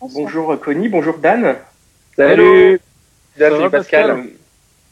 Bonjour Connie, bonjour Dan. Salut Dan, salut Pascal. Pascal.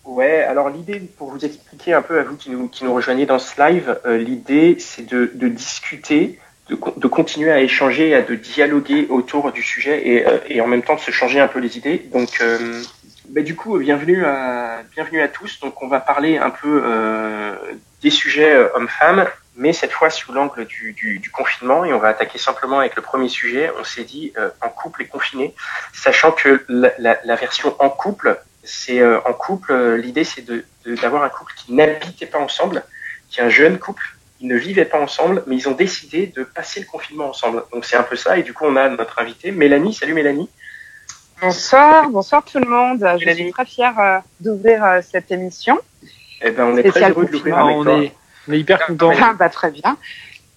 Ouais, alors l'idée, pour vous expliquer un peu à vous qui nous, qui nous rejoignez dans ce live, euh, l'idée c'est de, de, discuter, de, de, continuer à échanger, à de dialoguer autour du sujet et, euh, et, en même temps de se changer un peu les idées. Donc, euh, bah, du coup, bienvenue à, bienvenue à tous. Donc, on va parler un peu euh, des sujets hommes-femmes, mais cette fois sous l'angle du, du, du, confinement. Et on va attaquer simplement avec le premier sujet. On s'est dit en couple et confiné, sachant que la, la, la version en couple c'est euh, en couple, euh, l'idée c'est de, d'avoir un couple qui n'habitait pas ensemble, qui est un jeune couple, ils ne vivaient pas ensemble, mais ils ont décidé de passer le confinement ensemble. Donc c'est un peu ça, et du coup on a notre invité, Mélanie. Salut Mélanie. Bonsoir, bonsoir tout le monde. Je suis très fière euh, d'ouvrir cette émission. Eh ben, on est très heureux de l'ouvrir avec on Est, on est hyper content. Ah, bah, très bien.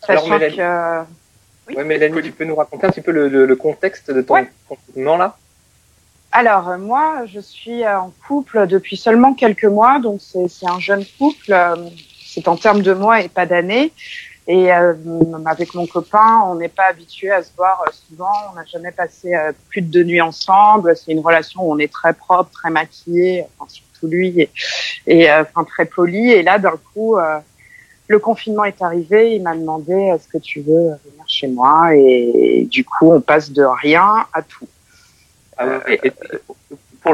Alors, Mélanie, que... oui ouais, Mélanie, tu peux nous raconter un petit peu le, le, contexte de ton confinement là? Alors euh, moi, je suis euh, en couple depuis seulement quelques mois, donc c'est un jeune couple. Euh, c'est en termes de mois et pas d'années. Et euh, avec mon copain, on n'est pas habitué à se voir souvent. On n'a jamais passé plus de deux nuits ensemble. C'est une relation où on est très propre, très maquillé, enfin, surtout lui, et, et enfin très poli. Et là, d'un coup, le confinement est arrivé. Il m'a demandé est-ce que tu veux venir chez moi Et, et du coup, on passe de rien à tout. Ah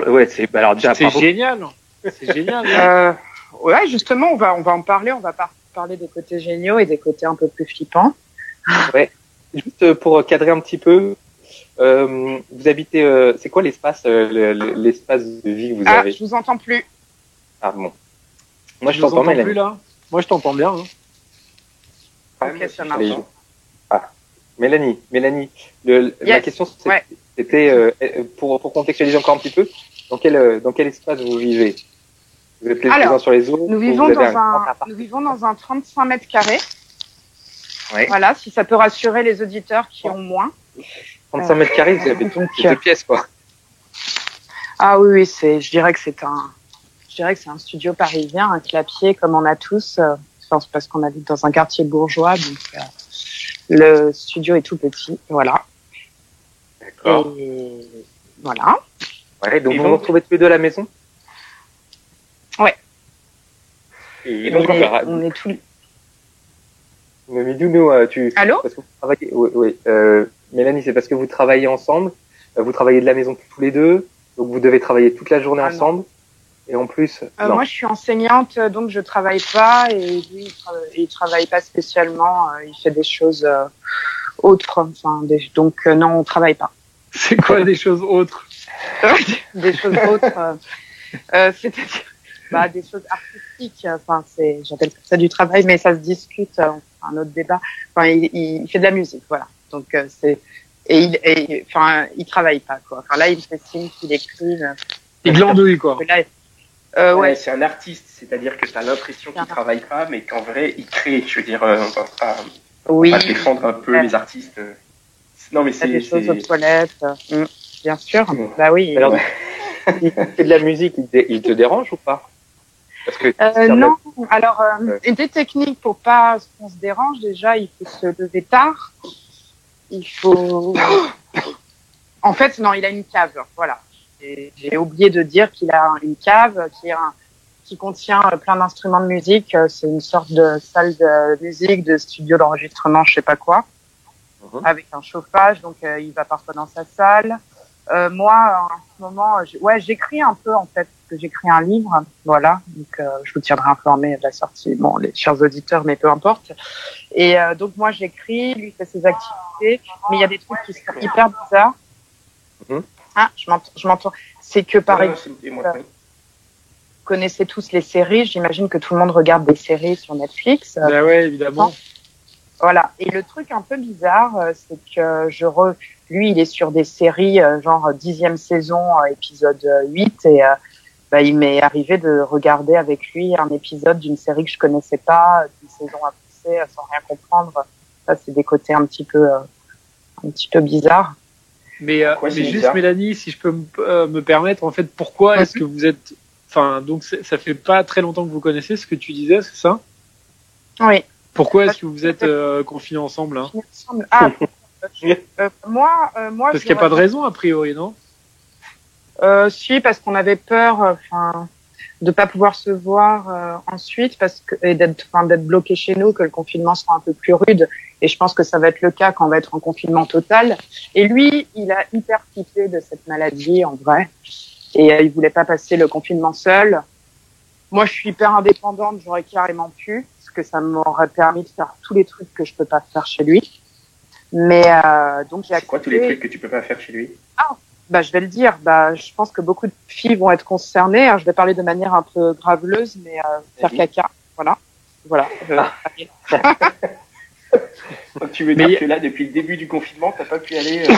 ouais, c'est bah alors déjà c'est génial. C'est génial. euh, ouais, justement, on va on va en parler. On va parler des côtés géniaux et des côtés un peu plus flippants. Ouais. Juste euh, pour cadrer un petit peu, euh, vous habitez. Euh, c'est quoi l'espace euh, l'espace de vie que vous ah, avez Je vous entends plus. Ah bon. Moi je, je t'entends plus là. Moi je t'entends bien. Hein. Ok, ça marche. Ah, Mélanie, Mélanie, le, la question ouais. C'était euh, pour, pour contextualiser encore un petit peu, dans quel, euh, dans quel espace vous vivez? Vous êtes les uns sur les autres nous vivons, dans un, nous vivons dans un 35 mètres carrés. Ouais. Voilà, si ça peut rassurer les auditeurs qui ont moins. 35 mètres carrés, vous avez donc, deux pièces, quoi. Ah oui, oui, c'est, je dirais que c'est un, je dirais que c'est un studio parisien, un clapier comme on a tous. Euh, enfin, parce qu'on habite dans un quartier bourgeois, donc euh, le studio est tout petit. Voilà. D'accord. Voilà. Ouais, donc vous vous retrouvez tous les deux à la maison? Ouais. Et, donc, on, est, on est tous Midou, nous, euh, tu. Allô? parce que vous travaillez... Oui, oui. Euh, Mélanie, c'est parce que vous travaillez ensemble. Vous travaillez de la maison tous les deux. Donc vous devez travailler toute la journée ah, ensemble. Et en plus. Euh, moi, je suis enseignante, donc je travaille pas. Et lui, il, travaille, il travaille pas spécialement. il fait des choses autres. Enfin, des... donc non, on travaille pas. C'est quoi des choses autres? Des choses autres, euh, euh, c'est-à-dire bah, des choses artistiques. Enfin, c'est, j'appelle ça du travail, mais ça se discute. Euh, un autre débat. Enfin, il, il, fait de la musique, voilà. Donc euh, c'est et il, et, enfin, il travaille pas quoi. Enfin là, il fait signe qu'il écrit. Il glandouille quoi. Là, euh, ouais, ouais. c'est un artiste, c'est-à-dire que tu as l'impression qu'il travaille pas, mais qu'en vrai, il crée. Je veux dire, on va pas, oui. on va défendre un peu les artistes. Non, mais c'est des choses aux toilettes. Mmh, bien sûr. Mmh. Bah oui. Alors, il fait de la musique, il te dérange ou pas? Parce que euh, non. Alors, euh, ouais. des techniques pour pas qu'on se dérange. Déjà, il faut se lever tard. Il faut. en fait, non, il a une cave. Voilà. J'ai oublié de dire qu'il a une cave qui est un, qui contient plein d'instruments de musique. C'est une sorte de salle de musique, de studio d'enregistrement, je sais pas quoi. Mhm. avec un chauffage, donc euh, il va parfois dans sa salle. Euh, moi, en ce moment, ouais, j'écris un peu en fait, parce que j'écris un livre, voilà. Donc, euh, je vous tiendrai informé de la sortie, bon, les chers auditeurs, mais peu importe. Et euh, donc moi, j'écris, lui fait ses activités, mais il y a des trucs qui sont hyper bizarres. Mmh. Ah, je m'entends. C'est que par exemple, vous connaissez tous les séries. J'imagine que tout le monde regarde des séries sur Netflix. Ben ouais, évidemment. Voilà. Et le truc un peu bizarre, euh, c'est que je re... lui, il est sur des séries euh, genre dixième saison, euh, épisode 8, et bah, il m'est arrivé de regarder avec lui un épisode d'une série que je connaissais pas, d'une saison avancée, sans rien comprendre. Ça, c'est des côtés un petit peu, un petit peu bizarres. Mais, mais juste Mélanie, si je peux me, permettre, en fait, pourquoi est-ce que vous êtes, enfin, donc ça fait pas très longtemps que vous connaissez ce que tu disais, c'est ça? Oui. Pourquoi est-ce que vous êtes euh, confinés ensemble hein? Ah, euh, Moi, euh, moi. Parce qu'il n'y a pas de raison a priori, non? Euh, Si, parce qu'on avait peur, enfin, de pas pouvoir se voir ensuite, parce que et d'être, enfin, d'être bloqué chez nous, que le confinement sera un peu plus rude. Et je pense que ça va être le cas quand on va être en confinement total. Et lui, il a hyper kiffé de cette maladie en vrai, et il voulait pas passer le confinement seul. Moi, je suis hyper indépendante, j'aurais carrément pu que ça m'aurait permis de faire tous les trucs que je peux pas faire chez lui. Mais euh, donc j'ai. Quoi tous les trucs que tu peux pas faire chez lui? Ah, bah je vais le dire. Bah je pense que beaucoup de filles vont être concernées. je vais parler de manière un peu graveleuse, mais euh, faire caca, voilà, voilà. Ah. tu veux dire que là, depuis le début du confinement, t'as pas pu aller euh,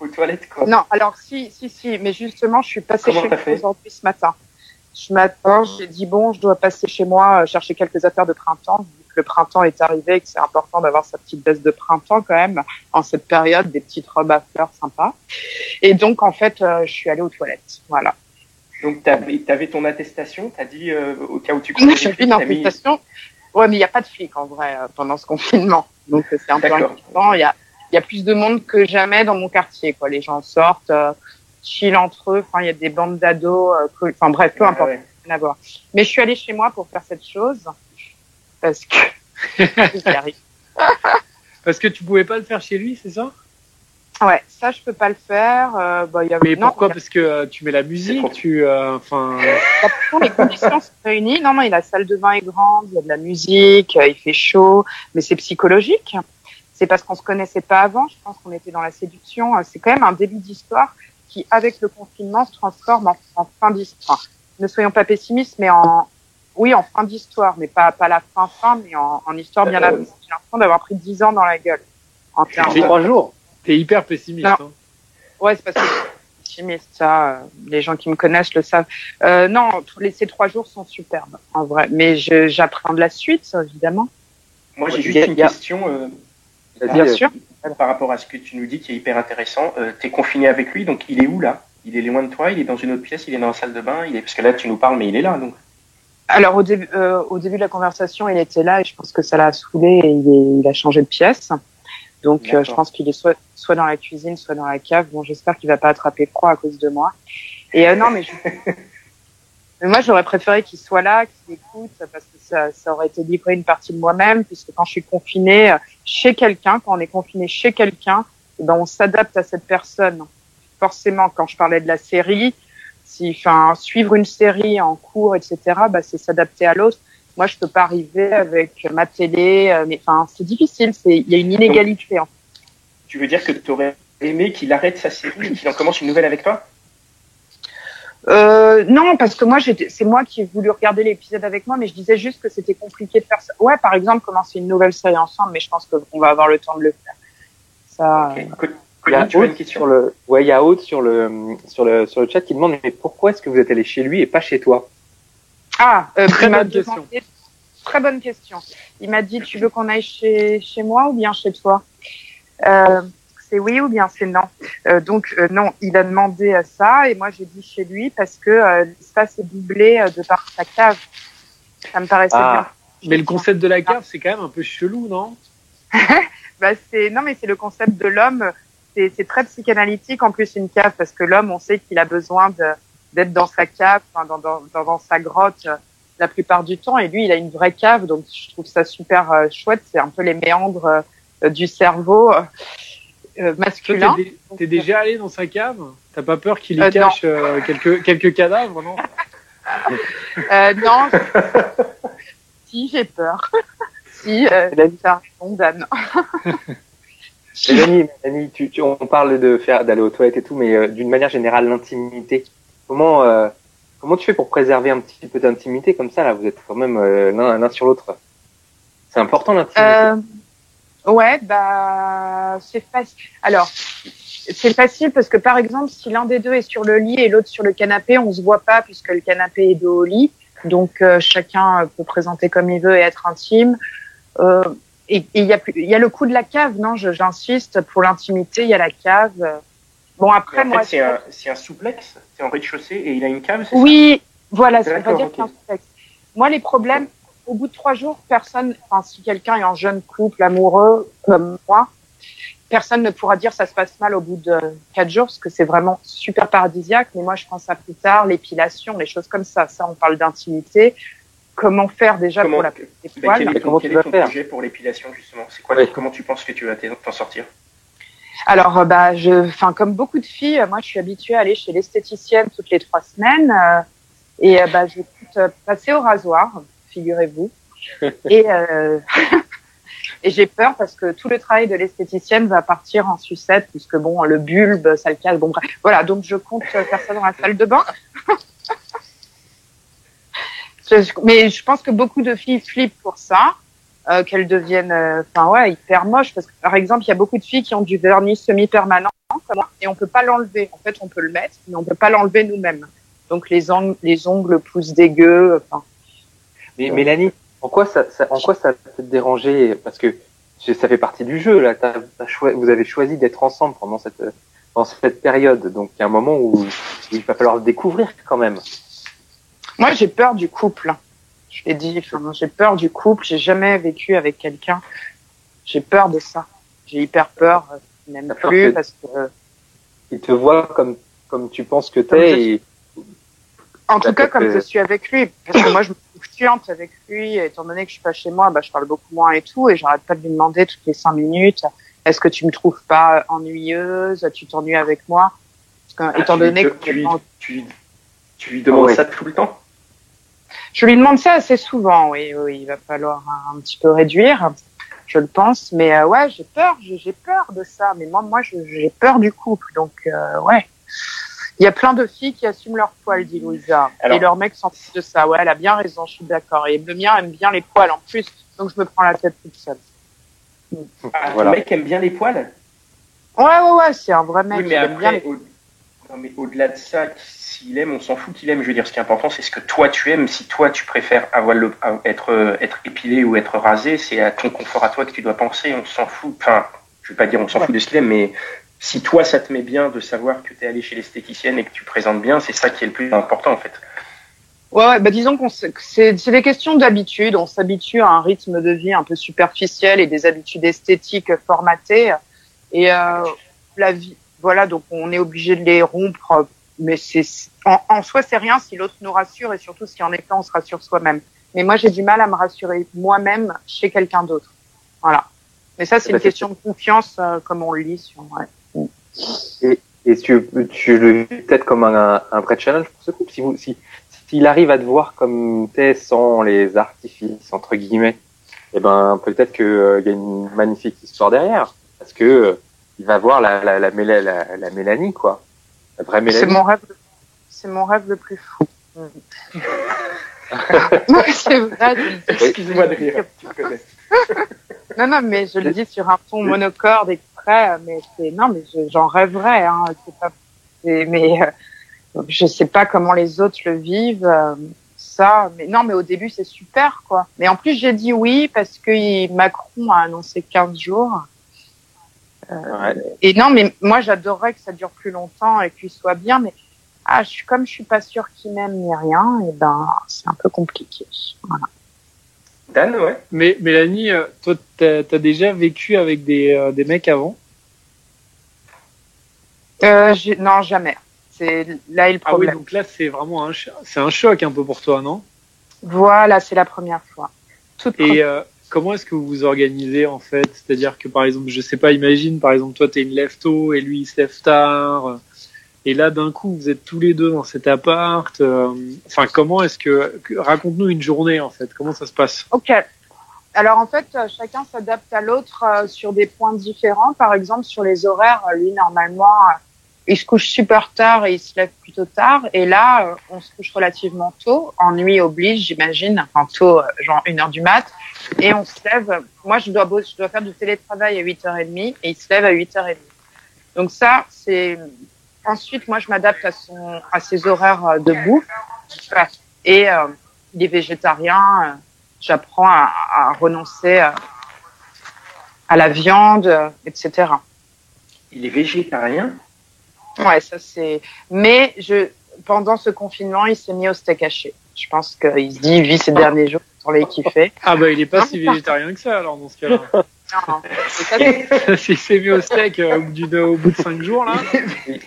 aux toilettes, quoi? Non, alors si, si, si, mais justement, je suis passée chez moi aujourd'hui ce matin. Ce matin, j'ai dit bon, je dois passer chez moi euh, chercher quelques affaires de printemps. Vu que le printemps est arrivé et que c'est important d'avoir sa petite baisse de printemps quand même en cette période, des petites robes à fleurs sympas. Et donc en fait, euh, je suis allée aux toilettes. Voilà. Donc tu avais ton attestation, t'as dit euh, au cas où tu connais J'ai une attestation. Ouais, mais il n'y a pas de flic en vrai pendant ce confinement. Donc c'est un peu inquiétant. Il y a, y a plus de monde que jamais dans mon quartier. Quoi. Les gens sortent chill entre eux. Enfin, il y a des bandes d'ados. Euh, enfin, bref, peu importe. À voir. Mais je suis allée chez moi pour faire cette chose parce que parce que tu pouvais pas le faire chez lui, c'est ça? Ouais, ça je peux pas le faire. Euh, bah, y a... Mais pourquoi? Parce que euh, tu mets la musique, tu, euh, enfin. Euh... les conditions sont réunies. Non, non, la salle de bain est grande, il y a de la musique, il fait chaud, mais c'est psychologique. C'est parce qu'on se connaissait pas avant. Je pense qu'on était dans la séduction. C'est quand même un début d'histoire qui, avec le confinement, se transforme en, fin d'histoire. Ne soyons pas pessimistes, mais en, oui, en fin d'histoire, mais pas, pas la fin fin, mais en, en histoire bien euh, avancée. J'ai l'impression d'avoir pris dix ans dans la gueule. En termes de... trois jours. T'es hyper pessimiste. Hein. Ouais, c'est parce que pessimiste, ça, euh, les gens qui me connaissent le savent. Euh, non, tous les, ces trois jours sont superbes, en vrai. Mais j'apprends de la suite, évidemment. Moi, j'ai juste une question. Euh, bien sûr par rapport à ce que tu nous dis qui est hyper intéressant. Euh, tu es confiné avec lui, donc il est où là? Il est loin de toi Il est dans une autre pièce Il est dans la salle de bain il est... Parce que là, tu nous parles, mais il est là. donc. Alors au début, euh, au début de la conversation, il était là et je pense que ça l'a saoulé et il, a changé de pièce. Donc euh, je pense qu'il est soit, soit dans la cuisine, soit dans la cave. Bon, j'espère qu'il va pas attraper froid à cause de moi. Et euh, non, mais je... Mais moi, j'aurais préféré qu'il soit là, qu'il écoute, parce que ça, ça aurait été livré une partie de moi-même, puisque quand je suis confinée euh, chez quelqu'un, quand on est confiné chez quelqu'un, eh ben on s'adapte à cette personne. Forcément, quand je parlais de la série, si, enfin, suivre une série en cours, etc., bah, c'est s'adapter à l'autre. Moi, je peux pas arriver avec ma télé, euh, mais enfin, c'est difficile. C'est, il y a une inégalité. Tu veux dire que tu aurais aimé qu'il arrête sa série et qu'il en commence une nouvelle avec toi? Euh, non, parce que moi, c'est moi qui ai voulu regarder l'épisode avec moi, mais je disais juste que c'était compliqué de faire ça. Ouais, par exemple, commencer une nouvelle série ensemble, mais je pense qu'on va avoir le temps de le faire. Ça. Il y a Aude sur le, ouais, il y a Aude sur le, sur le, sur le chat qui demande, mais pourquoi est-ce que vous êtes allé chez lui et pas chez toi? Ah, euh, très bonne question. Très bonne question. Il m'a dit, tu veux qu'on aille chez, chez moi ou bien chez toi? Euh, c'est oui ou bien c'est non. Euh, donc euh, non, il a demandé ça et moi j'ai dit chez lui parce que euh, l'espace est doublé de par sa cave. Ça me paraissait ah. bien. Mais le concept de la cave, c'est quand même un peu chelou, non? Bah, c'est non, mais c'est le concept de l'homme. C'est très psychanalytique en plus une cave parce que l'homme, on sait qu'il a besoin d'être dans sa cave, dans, dans, dans, sa grotte la plupart du temps. Et lui, il a une vraie cave, donc je trouve ça super chouette. C'est un peu les méandres du cerveau euh, masculin. T'es déjà allé dans sa cave T'as pas peur qu'il y euh, cache euh, quelques, quelques cadavres, non Non. si, j'ai peur. si, euh, ça condamne. Mélanie, tu, tu, on parle de faire d'aller aux toilettes et tout, mais d'une manière générale, l'intimité. Comment comment tu fais pour préserver un petit peu d'intimité comme ça là? Vous êtes quand même l'un sur l'autre. C'est important l'intimité. Ouais, bah c'est facile. Alors, c'est facile parce que par exemple, si l'un des deux est sur le lit et l'autre sur le canapé, on se voit pas puisque le canapé est dos au lit. Donc euh, chacun peut présenter comme il veut et être intime. Euh, et il y a il y a le coup de la cave, non? J'insiste pour l'intimité, il y a la cave. Bon après, moi, c'est un, un souplex, c'est en rez-de-chaussée et il a une cave. Oui, voilà, ça veut pas dire qu'un souplex. Moi, les problèmes, au bout de trois jours, personne, enfin, si quelqu'un est en jeune couple, amoureux, comme moi, personne ne pourra dire ça se passe mal au bout de quatre jours, parce que c'est vraiment super paradisiaque. Mais moi, je pense à plus tard, l'épilation, les choses comme ça. Ça, on parle d'intimité. Comment faire déjà pour la des poils Quel est ton, quel est ton projet pour l'épilation, justement? C'est quoi Comment tu penses que tu vas t'en sortir? Alors, euh, bah, je, enfin, comme beaucoup de filles, moi, je suis habituée à aller chez l'esthéticienne toutes les trois semaines, euh, et euh, bah, je vais passer au rasoir figurez-vous. et euh, et j'ai peur parce que tout le travail de l'esthéticienne va partir en sucette puisque bon le bulbe ça le casse. Bon voilà donc je compte faire ça dans la salle de bain. Mais je pense que beaucoup de filles flippent pour ça euh, qu'elles deviennent euh, enfin ouais hyper moches. Parce que par exemple il y a beaucoup de filles qui ont du vernis semi permanent et on peut pas l'enlever. En fait on peut le mettre mais on peut pas l'enlever nous-mêmes. Donc les ongles les ongles poussent dégueu mais Mélanie, en quoi ça, ça, en quoi ça peut te déranger? Parce que ça fait partie du jeu. Là, vous avez choisi d'être ensemble pendant cette, dans cette période. Donc, il y a un moment où, il va falloir le découvrir quand même. Moi, j'ai peur du couple. Je l'ai dit. j'ai peur du couple. J'ai jamais vécu avec quelqu'un. J'ai peur de ça. J'ai hyper peur. Même plus parce que. Il te voit comme comme tu penses que t'es et en tout cas, comme je suis avec lui, parce que moi, je me chiante avec lui, étant donné que je suis pas chez moi, bah, je parle beaucoup moins et tout, et j'arrête pas de lui demander toutes les cinq minutes, est-ce que tu me trouves pas ennuyeuse, tu t'ennuies avec moi, parce que, ah, étant donné que tu, tu, lui demandes ça tout le temps? Je lui demande ça assez souvent, oui, oui, il va falloir un, petit peu réduire, je le pense, mais euh, ouais, j'ai peur, j'ai peur de ça, mais moi, moi, j'ai peur du couple, donc euh, ouais. Il y a plein de filles qui assument leur poils, dit Louisa. et leur mec s'en de ça. Ouais, elle a bien raison, je suis d'accord. Et le mien aime bien les poils en plus, donc je me prends la tête toute seule. Ah, voilà. mec aime bien les poils Ouais, ouais, ouais, c'est un vrai mec. Oui, mais bien au... non, mais au-delà de ça, s'il aime, on s'en fout qu'il aime. Je veux dire, ce qui est important, c'est ce que toi tu aimes. Si toi tu préfères avoir le... être, être épilé ou être rasé, c'est à ton confort à toi que tu dois penser. On s'en fout. Enfin, je vais pas dire on s'en fout de ce qu'il aime, mais si toi, ça te met bien de savoir que tu es allé chez l'esthéticienne et que tu présentes bien, c'est ça qui est le plus important en fait. Ouais, bah disons qu'on c'est des questions d'habitude. On s'habitue à un rythme de vie un peu superficiel et des habitudes esthétiques formatées. Et euh, la vie, voilà, donc on est obligé de les rompre. Mais c'est en, en, soi, c'est rien si l'autre nous rassure et surtout si en effet on se rassure soi-même. Mais moi, j'ai du mal à me rassurer moi-même chez quelqu'un d'autre. Voilà. Mais ça, c'est eh une ben, question de confiance, euh, comme on le lit sur. Ouais. Et, et tu, tu le vis peut-être comme un, un, vrai challenge pour ce couple. Si vous, si, s'il arrive à te voir comme t'es sans les artifices entre guillemets, eh ben peut-être qu'il euh, y a une magnifique histoire derrière, parce que euh, il va voir la la, la, la, la, Mélanie quoi, la vraie Mélanie. C'est mon rêve, c'est mon rêve le plus fou. c'est vrai. Excuse-moi de rire. non non mais je le dis sur un ton monocorde et mais c'est non, mais j'en rêverais. Hein, pas, mais euh, je sais pas comment les autres le vivent. Euh, ça, mais non, mais au début c'est super quoi. Mais en plus j'ai dit oui parce que Macron a annoncé 15 jours. Euh, et non, mais moi j'adorerais que ça dure plus longtemps et qu'il soit bien, mais ah, je suis comme je suis pas sûre qu'il m'aime ni rien, et ben c'est un peu compliqué. Voilà. Dan, ouais. Mais Mélanie, euh, toi, t'as as déjà vécu avec des, euh, des mecs avant? Euh, Non, jamais. C'est là est le problème. Ah oui, donc là, c'est vraiment un, c'est un choc un peu pour toi, non? Voilà, c'est la première fois. Et euh, comment est-ce que vous vous organisez en fait? C'est-à-dire que par exemple, je sais pas, imagine par exemple, toi, t'es une lève tôt et lui, il se lève tard. Et là, d'un coup, vous êtes tous les deux dans cet appart. Euh, enfin, comment est-ce que, raconte-nous une journée en fait. Comment ça se passe? Ok. Alors en fait, euh, chacun s'adapte à l'autre euh, sur des points différents. Par exemple, sur les horaires, lui normalement, il se couche super tard et il se lève plutôt tard. Et là, on se couche relativement tôt. En nuit oblige, j'imagine. Enfin tôt, genre une heure du mat. Et on se lève. Moi, je dois, je dois faire du télétravail à 8h30 et il se lève à 8h30. Donc ça, c'est. Ensuite, moi, je m'adapte à son, à ses horaires de bouffe. Et euh, il est végétarien. J'apprends à, à, renoncer à, à la viande, etc. Il est végétarien? Ouais, ça c'est. Mais je, pendant ce confinement, il s'est mis au steak haché. Je pense qu'il se dit, il vit ces derniers jours sur les kiffer. Ah bah il est pas si végétarien que ça alors dans ce cas-là. Non, S'il s'est mis au steak euh, au, bout du, au bout de 5 jours là,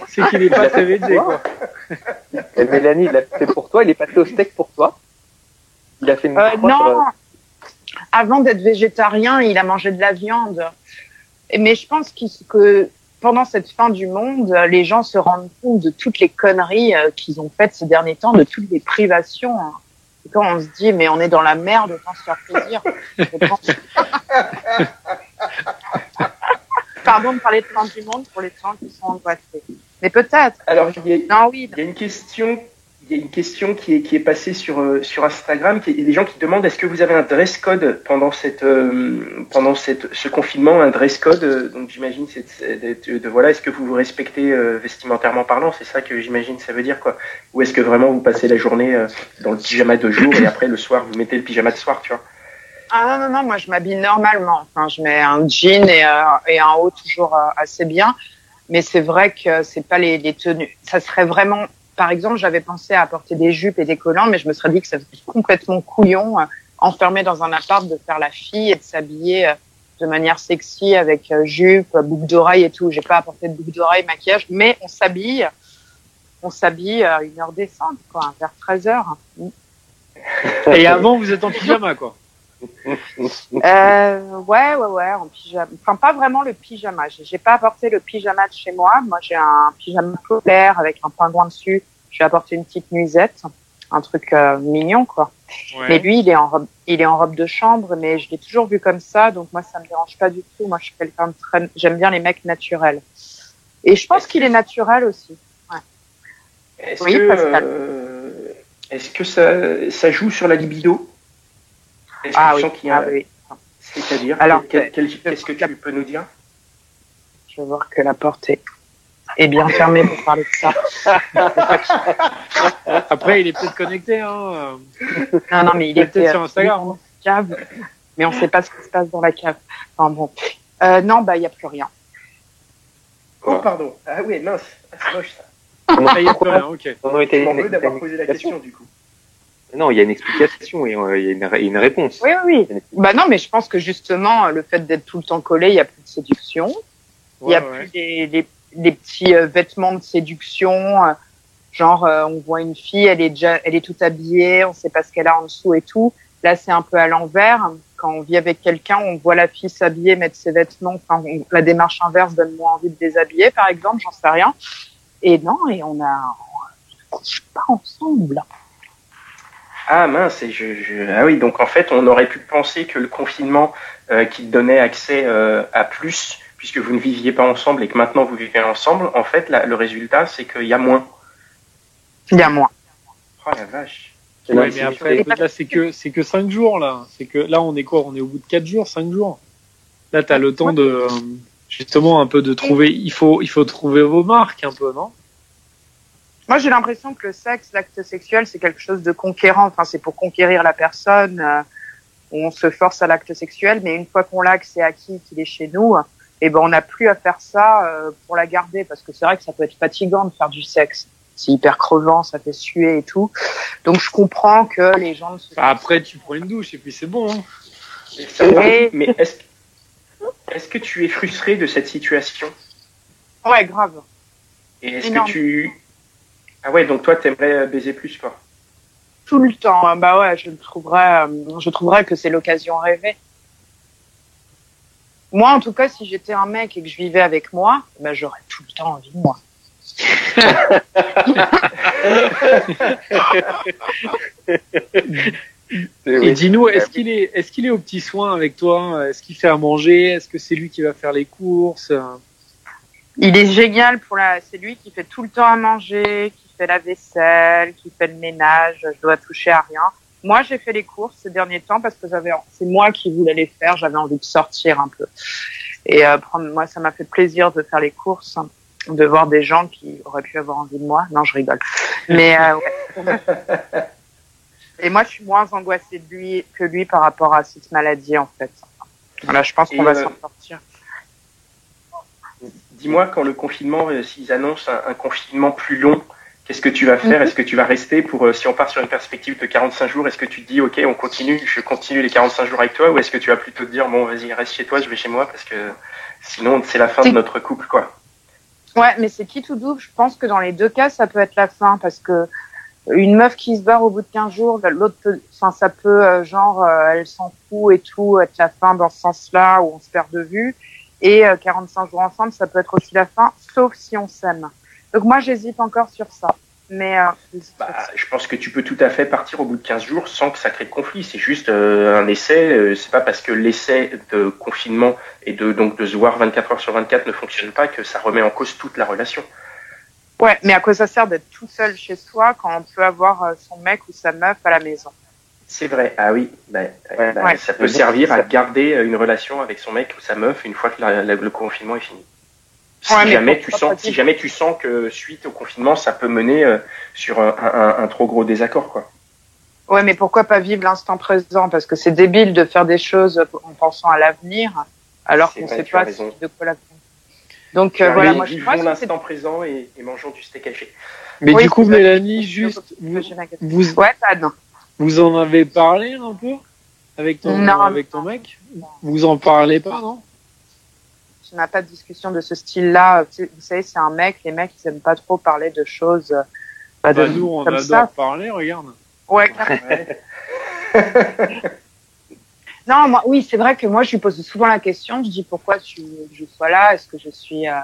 c'est qu'il est pas très végé quoi. Et Mélanie, il l'a fait pour toi, il est passé au steak pour toi. Il a fait une euh, Non, avant d'être végétarien, il a mangé de la viande. Mais je pense que pendant cette fin du monde, les gens se rendent compte de toutes les conneries euh, qu'ils ont faites ces derniers temps, de toutes les privations. Hein. Et quand on se dit, mais on est dans la merde, autant se faire plaisir. Pardon de parler de fin du monde pour les gens qui sont angoissés. Mais peut-être. Alors, il y, a, oui. il y a une question il y a une question qui est, qui est passée sur, euh, sur Instagram. il y a des gens qui demandent est-ce que vous avez un dress code pendant, cette, euh, pendant cette, ce confinement, un dress code? Euh, Donc j'imagine c'est de, voilà, est-ce que vous vous respectez vestimentairement parlant? C'est ça que j'imagine ça veut dire quoi Ou est-ce que vraiment vous passez la journée dans le pyjama de jour et après le soir vous mettez le pyjama de soir, tu vois? Ah non, non, non, moi je m'habille normalement. Enfin, je mets un jean et, et un haut toujours assez bien. Mais c'est vrai que c'est pas les, les tenues. Ça serait vraiment par exemple, j'avais pensé à apporter des jupes et des collants, mais je me serais dit que ça serait complètement couillon, euh, enfermé dans un appart, de faire la fille et de s'habiller euh, de manière sexy avec euh, jupe, boucle d'oreille et tout. J'ai pas apporté de boucle d'oreille, maquillage, mais on s'habille, on s'habille à une heure décente, quoi, vers 13 heures. Et avant, vous êtes en pyjama, quoi. Euh, ouais, ouais, ouais, en pyjama. Enfin, pas vraiment le pyjama. J'ai pas apporté le pyjama de chez moi. Moi, j'ai un pyjama polaire avec un pingouin dessus. J'ai apporté une petite nuisette, un truc euh, mignon, quoi. Mais lui, il est en robe, il est en robe de chambre, mais je l'ai toujours vu comme ça, donc moi, ça me dérange pas du tout. Moi, je suis quelqu'un de très, j'aime bien les mecs naturels. Et je pense qu'il est naturel aussi. Ouais. Est-ce oui, que, euh, est-ce que ça, ça joue sur la libido? Ah, oui. ah oui. C'est-à-dire, Alors, qu'est-ce que tu peux nous dire? Je veux voir que la porte est, est bien fermée pour parler de ça. Après, il est peut-être connecté. Hein. Non, non, mais il, est peut-être sur Instagram. Hein. Cave, mais on ne sait pas ce qui se passe dans la cave. Enfin bon. Euh, non, bah il n'y a plus rien. Oh, pardon. Ah oui, mince. Ah, c'est moche ça. Ah, il n'y a plus rien, ok. On veut d'avoir posé la question du coup. Non, il y a une explication et euh, il y a une, réponse. Oui, oui. Bah non, mais je pense que justement, le fait d'être tout le temps collé, il n'y a plus de séduction. il n'y a plus des, petits euh, vêtements de séduction. Euh, genre, on voit une fille, elle est déjà, elle est toute habillée, on sait pas ce qu'elle a en dessous et tout. Là, c'est un peu à l'envers. Quand on vit avec quelqu'un, on voit la fille s'habiller, mettre ses vêtements. Enfin, la démarche inverse donne moins envie de déshabiller, par exemple, j'en sais rien. Et non, et on a, on couche pas ensemble. Ah mince, et je, je, ah oui, donc en fait, on aurait pu penser que le confinement euh, qui donnait accès euh, à plus, puisque vous ne viviez pas ensemble et que maintenant vous vivez ensemble, en fait, le résultat, c'est qu'il y a moins. Il y a moins. Oh la vache. Ouais, mais après, là, c'est que c'est que cinq jours là. C'est que là, on est quoi? On est au bout de quatre jours, cinq jours? Là, tu as le temps de justement un peu de trouver. Il faut il faut trouver vos marques un peu, non? Moi, j'ai l'impression que le sexe, l'acte sexuel, c'est quelque chose de conquérant. Enfin, c'est pour conquérir la personne. Euh, on se force à l'acte sexuel, mais une fois qu'on l'a, que c'est acquis, qu'il est chez nous, eh ben, on n'a plus à faire ça euh, pour la garder, parce que c'est vrai que ça peut être fatigant de faire du sexe. C'est hyper crevant, ça fait suer et tout. Donc, je comprends que les gens. Se... Après, tu prends une douche et puis c'est bon. Hein. Mais est-ce est que tu es frustré de cette situation? Ouais, grave. Et est-ce que tu ah ouais, donc toi, t'aimerais euh, baiser plus, quoi. Tout le temps. Hein. Bah ouais, je trouverais, euh, je trouverais que c'est l'occasion rêvée. Moi, en tout cas, si j'étais un mec et que je vivais avec moi, bah, j'aurais tout le temps envie de moi. et dis-nous, est-ce qu'il est, est-ce qu'il est au petit soin avec toi? Est-ce qu'il fait à manger? Est-ce que c'est lui qui va faire les courses? Il est génial pour la. C'est lui qui fait tout le temps à manger, qui fait la vaisselle, qui fait le ménage, je dois toucher à rien. Moi, j'ai fait les courses ces derniers temps parce que j'avais, c'est moi qui voulais les faire. J'avais envie de sortir un peu. Et euh, prendre, moi, ça m'a fait plaisir de faire les courses, de voir des gens qui auraient pu avoir envie de moi. Non, je rigole. Mais euh, ouais. et moi, je suis moins angoissée de lui que lui par rapport à cette maladie, en fait. Voilà, je pense qu'on va euh, s'en sortir. Dis-moi, quand le confinement, euh, s'ils annoncent un, un, confinement plus long, qu'est-ce que tu vas faire? Mm -hmm. Est-ce que tu vas rester pour, euh, si on part sur une perspective de 45 jours, est-ce que tu te dis, OK, on continue, je continue les 45 jours avec toi, ou est-ce que tu vas plutôt te dire, bon, vas-y, reste chez toi, je vais chez moi, parce que sinon, c'est la fin de notre couple, quoi. Ouais, mais c'est qui tout double. Je pense que dans les deux cas, ça peut être la fin, parce que une meuf qui se barre au bout de 15 jours, l'autre peut, enfin, ça peut, euh, genre, elle s'en fout et tout, être la fin dans ce sens-là, où on se perd de vue. Et euh, 45 jours ensemble, ça peut être aussi la fin, sauf si on s'aime. Donc moi, j'hésite encore sur ça. Mais euh, bah, je pense que tu peux tout à fait partir au bout de 15 jours sans que ça crée de conflit. C'est juste euh, un essai. Euh, c'est pas parce que l'essai de confinement et de donc de se voir 24 heures sur 24 ne fonctionne pas que ça remet en cause toute la relation. Ouais, mais à quoi ça sert d'être tout seul chez soi quand on peut avoir euh, son mec ou sa meuf à la maison? C'est vrai. Ah oui. Bah, ouais, bah, ouais. Ça peut servir à garder une relation avec son mec ou sa meuf une fois que la, la, le confinement est fini. Si, ouais, jamais tu sens, si jamais tu sens que suite au confinement, ça peut mener euh, sur un, un, un, trop gros désaccord, quoi. Ouais, mais pourquoi pas vivre l'instant présent? Parce que c'est débile de faire des choses en pensant à l'avenir, alors qu'on ne sait pas de quoi la. Donc euh, voilà, moi je vivons l'instant présent et, et, mangeons du steak haché. Mais oui, du coup, Mélanie, juste, vous, vous, ouais, vous en avez parlé un peu avec ton, non, avec ton mec? Vous en parlez pas, non? On n'a pas de discussion de ce style-là. Vous savez, c'est un mec, les mecs, ils aiment pas trop parler de choses. Bah, de, nous, on adore ça. parler, regarde. Ouais, non, moi, oui, c'est vrai que moi, je lui pose souvent la question. Je dis pourquoi tu, je sois là? Est-ce que je suis euh,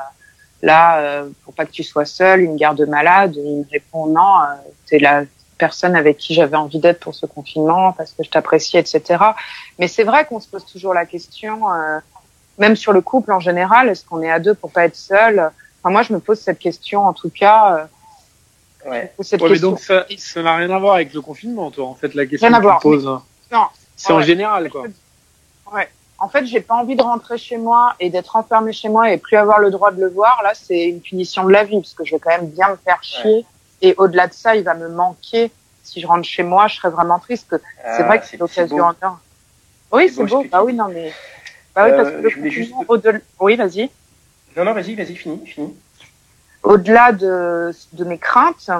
là euh, pour pas que tu sois seule, une garde malade? Et il me répond non, euh, t'es la personne avec qui j'avais envie d'être pour ce confinement parce que je t'apprécie, etc. Mais c'est vrai qu'on se pose toujours la question. Euh, même sur le couple en général, est-ce qu'on est à deux pour pas être seul? Enfin, Moi, je me pose cette question, en tout cas. Euh, ouais. Cette ouais, question. Mais donc, ça, ça n'a rien à voir avec le confinement, toi, en fait, la question rien que tu poses. Mais... Non. C'est ouais. en général, quoi. Ouais. En fait, j'ai pas envie de rentrer chez moi et d'être enfermé chez moi et plus avoir le droit de le voir. Là, c'est une punition de la vie parce que je vais quand même bien me faire chier. Ouais. Et au-delà de ça, il va me manquer. Si je rentre chez moi, je serais vraiment triste. Ah, c'est vrai que c'est l'occasion en or. Oui, c'est beau. Ah oui, non, mais bah oui, parce que euh, le juste... au-delà... Oui, vas-y. Non, non, vas-y, vas-y, fini, fini. Au-delà de, de mes craintes,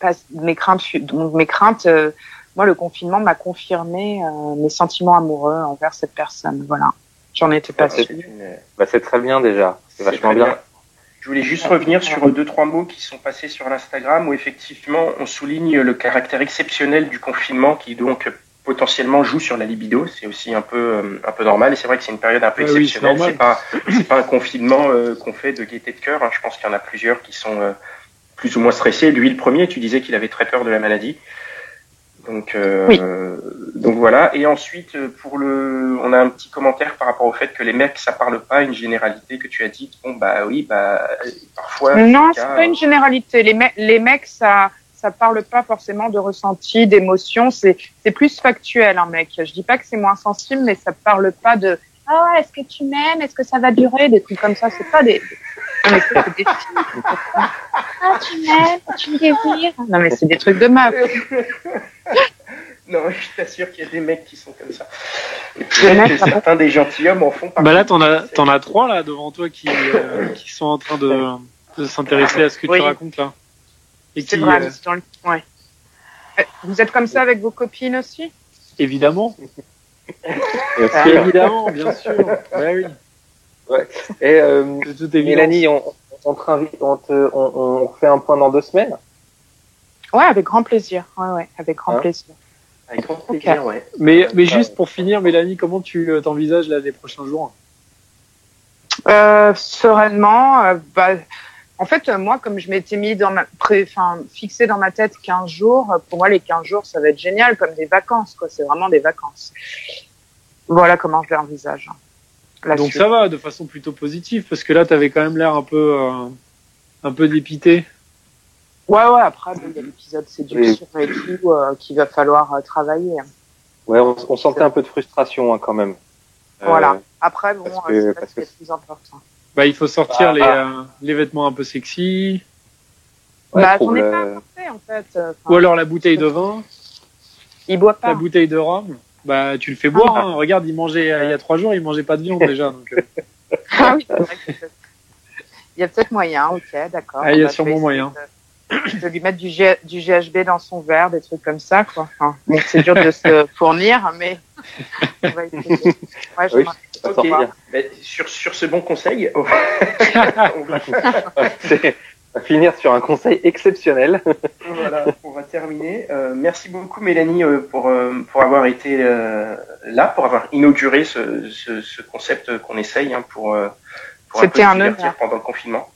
pas, mes craintes, donc mes craintes, euh, moi, le confinement m'a confirmé euh, mes sentiments amoureux envers cette personne. Voilà. J'en étais pas bah, sûre. Bah, c'est très bien déjà. C'est vachement bien. bien. Je voulais juste revenir sur deux, trois mots qui sont passés sur l'Instagram où effectivement on souligne le caractère exceptionnel du confinement qui donc potentiellement joue sur la libido, c'est aussi un peu euh, un peu normal et c'est vrai que c'est une période un peu ah exceptionnelle. Oui, c'est pas c'est pas un confinement euh, qu'on fait de gaieté de cœur. Hein. Je pense qu'il y en a plusieurs qui sont euh, plus ou moins stressés. Lui le premier, tu disais qu'il avait très peur de la maladie. Donc euh, oui. donc voilà. Et ensuite pour le, on a un petit commentaire par rapport au fait que les mecs ça parle pas, une généralité que tu as dit. Bon bah oui bah parfois. Non, c'est pas une généralité. Les mecs les mecs ça ça parle pas forcément de ressenti, d'émotion. C'est c'est plus factuel, un mec. Je dis pas que c'est moins sensible, mais ça parle pas de ah ouais, est-ce que tu m'aimes, est-ce que ça va durer, des trucs comme ça. C'est pas des mais c'est des ah tu m'aimes, tu me désires. Non mais c'est des trucs de meuf. Non, je t'assure qu'il y a des mecs qui sont comme ça. Et puis que certains des gentilshommes en font. Bah là, t'en as, t'en as trois là devant toi qui, euh, qui sont en train de, de s'intéresser à ce que oui. tu racontes là. Et qui, vrai, euh... dans le... ouais. Vous êtes comme ça avec vos copines aussi? Évidemment. évidemment, bien sûr. Ouais, oui. Ouais. Et euh, Mélanie, on, on, on, on, on, fait un point dans deux semaines? Ouais, avec grand plaisir. Ouais, ouais, avec grand hein? plaisir. Avec grand plaisir, okay. ouais. Mais, mais juste pour finir, Mélanie, comment tu euh, t'envisages là les prochains jours? Euh, Sereinement, euh, bah, en fait, moi, comme je m'étais mis dans ma, pré, enfin, fixé dans ma tête 15 jours, pour moi, les 15 jours, ça va être génial, comme des vacances, quoi. C'est vraiment des vacances. Voilà comment je l'envisage. Donc suite. ça va, de façon plutôt positive, parce que là, tu avais quand même l'air un peu, euh, un peu dépité. Ouais, ouais, après, il y a l'épisode séduction et tout euh, qu'il va falloir euh, travailler. Hein. Ouais, on, on, sentait un peu de frustration hein, quand même. Voilà. Euh, après, bon, c'est pas ce qui est plus important. Bah, il faut sortir ah, les, ah. les vêtements un peu sexy. Ouais, bah, j'en ai pas apporté, en fait. Enfin, Ou alors la bouteille de vin. Il boit pas. La bouteille de rhum. Bah, tu le fais boire. Ah. Hein. Regarde, il mangeait, il y a trois jours, il mangeait pas de viande déjà. Donc, ah oui, il y a peut-être moyen, ok, d'accord. Ah, il y a sûrement moyen. De, de, lui mettre du, G, du GHB dans son verre, des trucs comme ça, quoi. Enfin, c'est dur de se fournir, mais on va essayer. Ouais, oui, okay. mais sur, sur ce bon conseil, on va, on va finir sur un conseil exceptionnel. voilà, on va terminer. Euh, merci beaucoup Mélanie euh, pour, euh, pour avoir été euh, là, pour avoir inauguré ce, ce, ce concept qu'on essaye hein, pour c'était un honneur. pendant le confinement.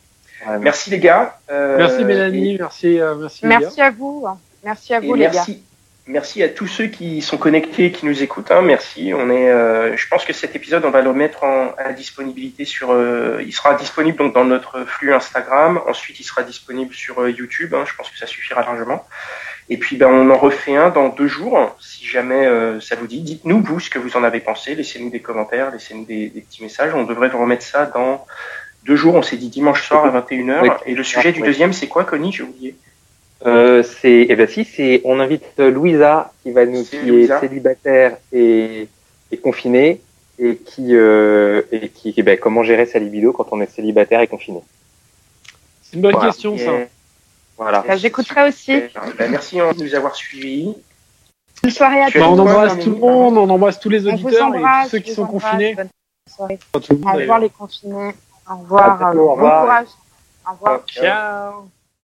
Ouais, merci les gars. Euh, merci Mélanie, et... merci, euh, merci. Merci à vous. Merci à vous et les merci, gars. Merci à tous ceux qui sont connectés, qui nous écoutent. Hein. Merci. On est. Euh, je pense que cet épisode, on va le mettre en, à disponibilité sur. Euh, il sera disponible donc dans notre flux Instagram. Ensuite, il sera disponible sur euh, YouTube. Hein. Je pense que ça suffira largement. Et puis, ben, on en refait un dans deux jours. Si jamais euh, ça vous dit, dites-nous vous ce que vous en avez pensé. Laissez-nous des commentaires, laissez-nous des, des, petits messages. On devrait vous remettre ça dans deux jours. On s'est dit dimanche soir à 21h. Oui. Et le sujet du deuxième, c'est quoi, Connie? J'ai oublié. Euh, c'est, eh ben si, c'est, on invite Louisa qui va nous, qui Louisa. est célibataire et, et confinée et qui, euh, et qui, eh ben, comment gérer sa libido quand on est célibataire et confiné. C'est une bonne voilà. question, ça. Voilà. Bah, J'écouterai aussi. Bah, merci de nous avoir suivis. Bonne soirée à tous. Bah, on embrasse tout le monde, on embrasse tous les auditeurs embrasse, et tous ceux qui sont confinés. Au revoir les confinés. Au revoir. Au revoir. Bon courage. Au revoir. Ciao.